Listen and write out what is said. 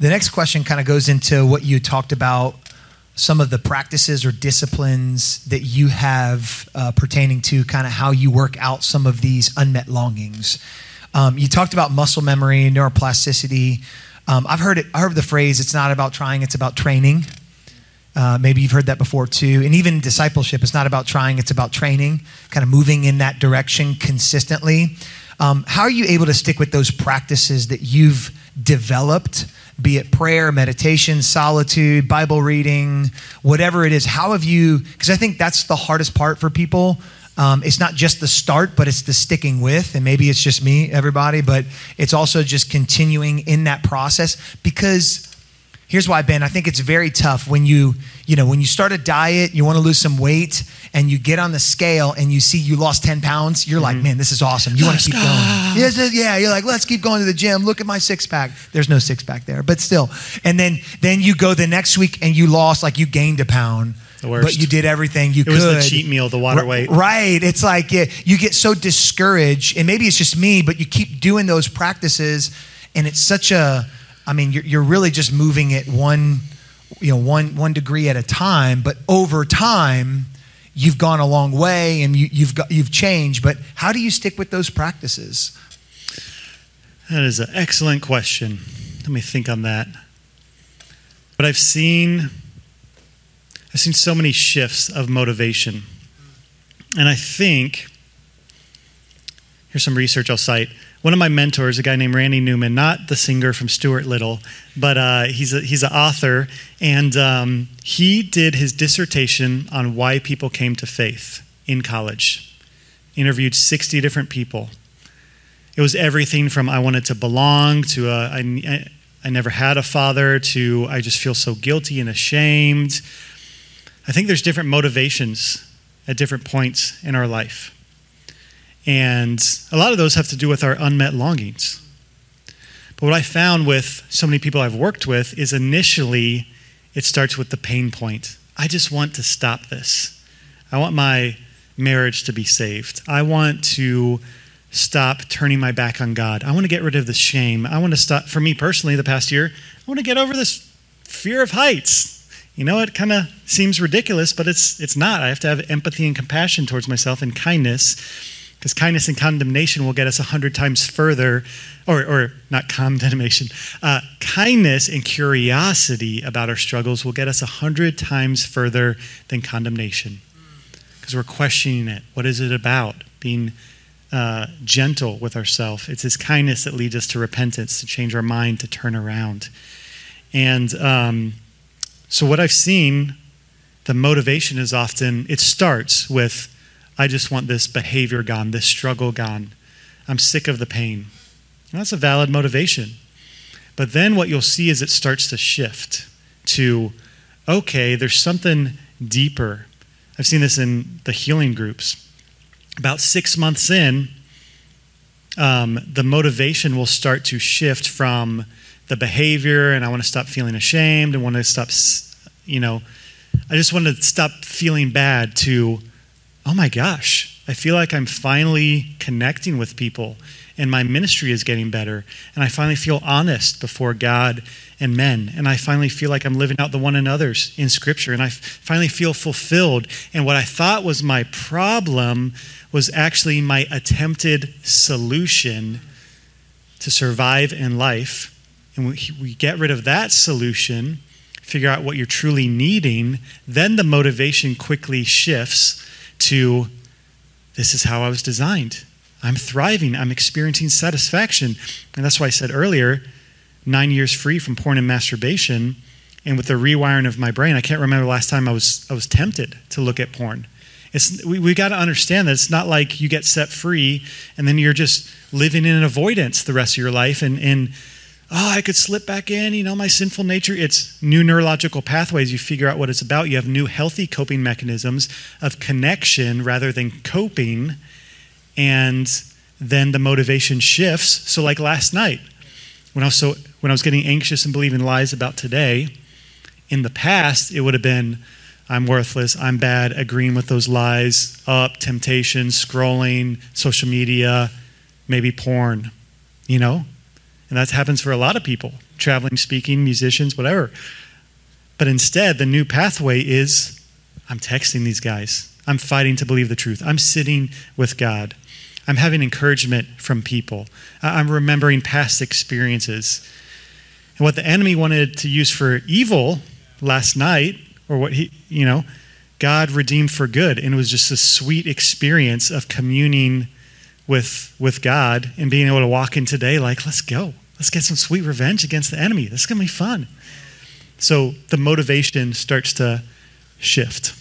The next question kind of goes into what you talked about some of the practices or disciplines that you have uh, pertaining to kind of how you work out some of these unmet longings. Um, you talked about muscle memory, neuroplasticity. Um, I've heard it. I heard the phrase "It's not about trying; it's about training." Uh, maybe you've heard that before too. And even discipleship, it's not about trying; it's about training, kind of moving in that direction consistently. Um, how are you able to stick with those practices that you've developed? be it prayer, meditation, solitude, Bible reading, whatever it is. How have you, because I think that's the hardest part for people. Um, it's not just the start, but it's the sticking with. And maybe it's just me, everybody, but it's also just continuing in that process because here's why ben i think it's very tough when you you know when you start a diet you want to lose some weight and you get on the scale and you see you lost 10 pounds you're mm-hmm. like man this is awesome you want to keep go. going yes, yeah you're like let's keep going to the gym look at my six pack there's no six pack there but still and then then you go the next week and you lost like you gained a pound but you did everything you it could. It was the cheat meal, the water weight. Right. It's like yeah, you get so discouraged, and maybe it's just me, but you keep doing those practices, and it's such a I mean, you're, you're really just moving it one, you know, one, one degree at a time, but over time, you've gone a long way and you, you've, got, you've changed. But how do you stick with those practices? That is an excellent question. Let me think on that. But I've seen I've seen so many shifts of motivation. And I think here's some research I'll cite one of my mentors, a guy named Randy Newman, not the singer from Stuart Little, but uh, he's a, he's an author, and um, he did his dissertation on why people came to faith in college. Interviewed 60 different people. It was everything from I wanted to belong to uh, I, I never had a father to I just feel so guilty and ashamed. I think there's different motivations at different points in our life. And a lot of those have to do with our unmet longings. But what I found with so many people I've worked with is initially it starts with the pain point. I just want to stop this. I want my marriage to be saved. I want to stop turning my back on God. I want to get rid of the shame. I want to stop, for me personally, the past year, I want to get over this fear of heights. You know, it kind of seems ridiculous, but it's, it's not. I have to have empathy and compassion towards myself and kindness because kindness and condemnation will get us a hundred times further, or, or not condemnation. Uh, kindness and curiosity about our struggles will get us a hundred times further than condemnation, because we're questioning it. What is it about? Being uh, gentle with ourselves. It's His kindness that leads us to repentance, to change our mind, to turn around. And um, so, what I've seen, the motivation is often it starts with I just want this behavior gone, this struggle gone. I'm sick of the pain. And that's a valid motivation. But then what you'll see is it starts to shift to, okay, there's something deeper. I've seen this in the healing groups. About six months in, um, the motivation will start to shift from the behavior, and I want to stop feeling ashamed, and want to stop, you know, I just want to stop feeling bad to oh my gosh, I feel like I'm finally connecting with people and my ministry is getting better. And I finally feel honest before God and men. And I finally feel like I'm living out the one another's in Scripture. And I finally feel fulfilled. And what I thought was my problem was actually my attempted solution to survive in life. And we, we get rid of that solution, figure out what you're truly needing, then the motivation quickly shifts to this is how I was designed. I'm thriving. I'm experiencing satisfaction. And that's why I said earlier nine years free from porn and masturbation. And with the rewiring of my brain, I can't remember the last time I was, I was tempted to look at porn. It's, we we got to understand that it's not like you get set free and then you're just living in an avoidance the rest of your life and, and oh, I could slip back in, you know, my sinful nature. It's new neurological pathways. You figure out what it's about. You have new healthy coping mechanisms of connection rather than coping. And then the motivation shifts. So, like last night, when I was, so, when I was getting anxious and believing lies about today, in the past, it would have been, I'm worthless, I'm bad, agreeing with those lies, up, temptation, scrolling, social media, maybe porn, you know? And that happens for a lot of people. traveling, speaking, musicians, whatever. But instead, the new pathway is I'm texting these guys. I'm fighting to believe the truth. I'm sitting with God. I'm having encouragement from people. I'm remembering past experiences. And what the enemy wanted to use for evil last night, or what he, you know, God redeemed for good. And it was just a sweet experience of communing with, with God and being able to walk in today like, let's go. Let's get some sweet revenge against the enemy. This is going to be fun. So the motivation starts to shift.